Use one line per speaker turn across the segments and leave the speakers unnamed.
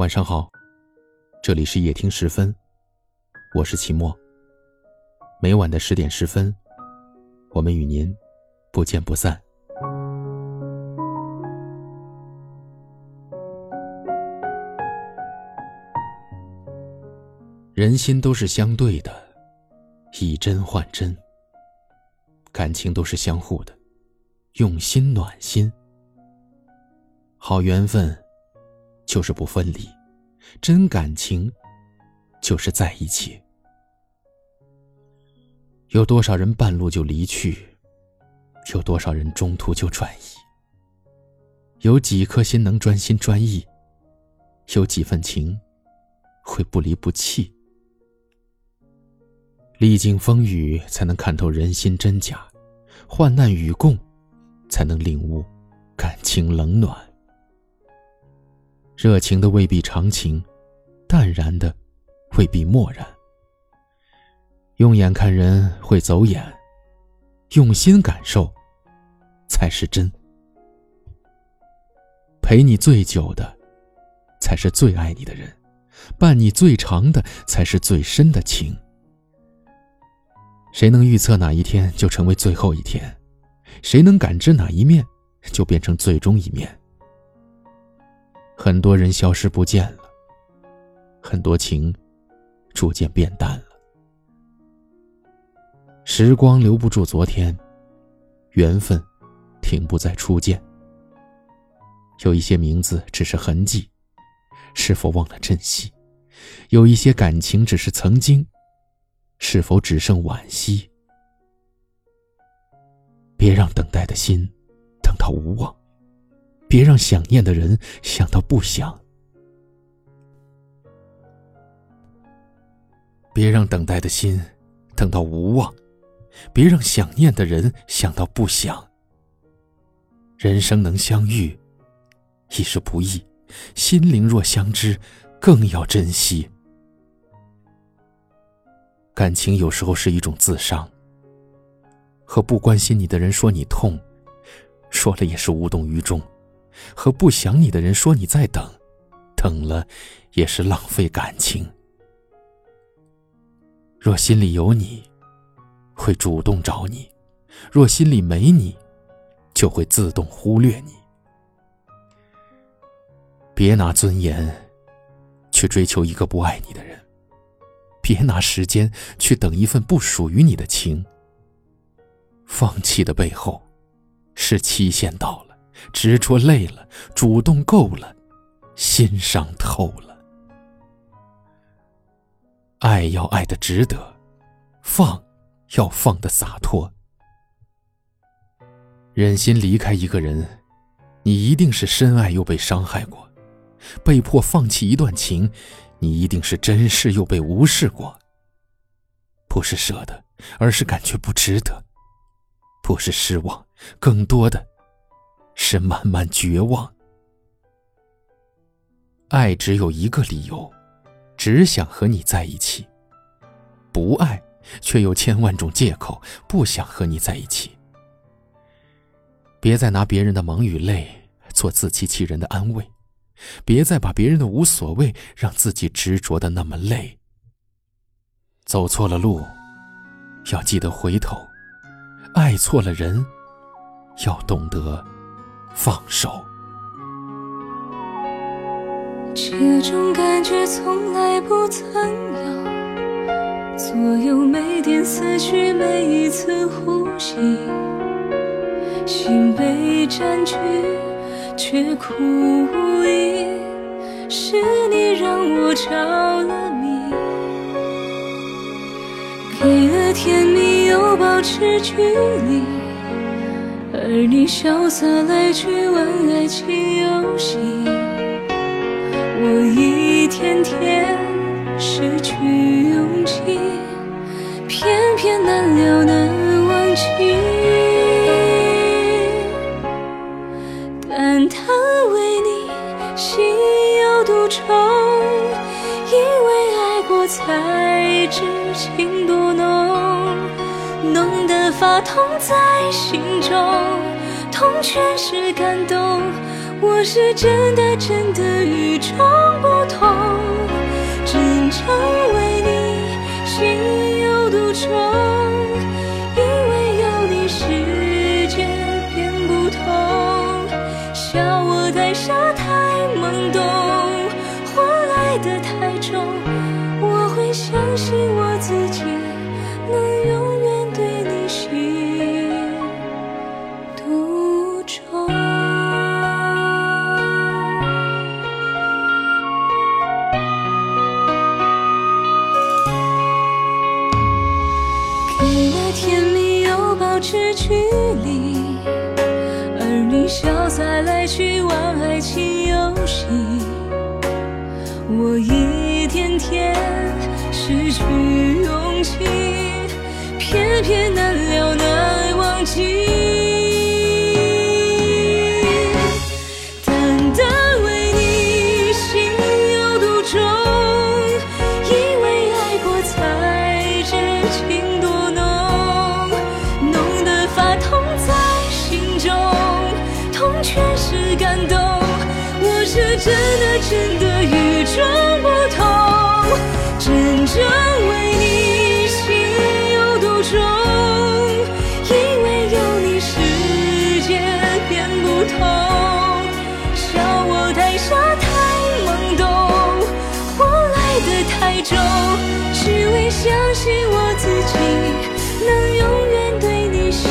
晚上好，这里是夜听十分，我是齐墨。每晚的十点十分，我们与您不见不散。人心都是相对的，以真换真；感情都是相互的，用心暖心。好缘分。就是不分离，真感情就是在一起。有多少人半路就离去，有多少人中途就转移？有几颗心能专心专意？有几份情会不离不弃？历经风雨，才能看透人心真假；患难与共，才能领悟感情冷暖。热情的未必长情，淡然的未必漠然。用眼看人会走眼，用心感受才是真。陪你最久的，才是最爱你的人；伴你最长的，才是最深的情。谁能预测哪一天就成为最后一天？谁能感知哪一面就变成最终一面？很多人消失不见了，很多情逐渐变淡了。时光留不住昨天，缘分停不在初见。有一些名字只是痕迹，是否忘了珍惜？有一些感情只是曾经，是否只剩惋惜？别让等待的心等到无望。别让想念的人想到不想，别让等待的心等到无望，别让想念的人想到不想。人生能相遇，已是不易；心灵若相知，更要珍惜。感情有时候是一种自伤，和不关心你的人说你痛，说了也是无动于衷。和不想你的人说你在等，等了也是浪费感情。若心里有你，会主动找你；若心里没你，就会自动忽略你。别拿尊严去追求一个不爱你的人，别拿时间去等一份不属于你的情。放弃的背后，是期限到了。执着累了，主动够了，心伤透了。爱要爱的值得，放要放的洒脱。忍心离开一个人，你一定是深爱又被伤害过；被迫放弃一段情，你一定是珍视又被无视过。不是舍得，而是感觉不值得；不是失望，更多的。是慢慢绝望。爱只有一个理由，只想和你在一起；不爱，却有千万种借口，不想和你在一起。别再拿别人的忙与累做自欺欺人的安慰，别再把别人的无所谓让自己执着的那么累。走错了路，要记得回头；爱错了人，要懂得。放手，
这种感觉从来不曾有。左右每点思绪，每一次呼吸，心被占据，却苦无依。是你让我着了迷，给了甜蜜，又保持距离。而你潇洒来去玩爱情游戏，我一天天失去勇气，偏偏难了难忘记。但叹为你心有独钟，因为爱过才知情，浓得发痛在心中。痛全是感动，我是真的真的与众不同。为你心有独钟，因为有你世界变不同。笑我太傻太懵懂，火来的太重，我会相信我自己甜蜜又保持距离，而你潇洒来去玩爱情游戏，我一天天失去勇气，偏偏难了难忘记。真为你心有独钟，因为有你世界变不同。笑我太傻太懵懂，火来的太重，只为相信我自己能永远对你心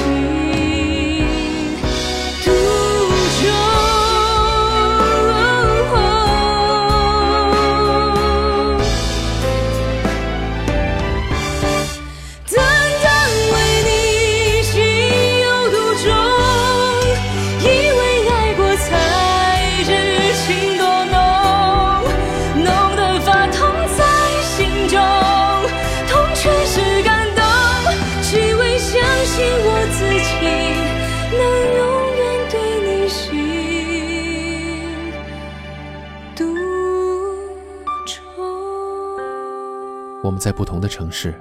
我们在不同的城市，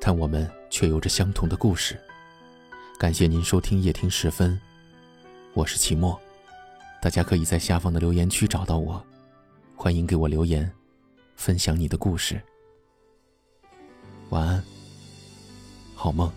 但我们却有着相同的故事。感谢您收听夜听时分，我是齐墨，大家可以在下方的留言区找到我，欢迎给我留言，分享你的故事。晚安，好梦。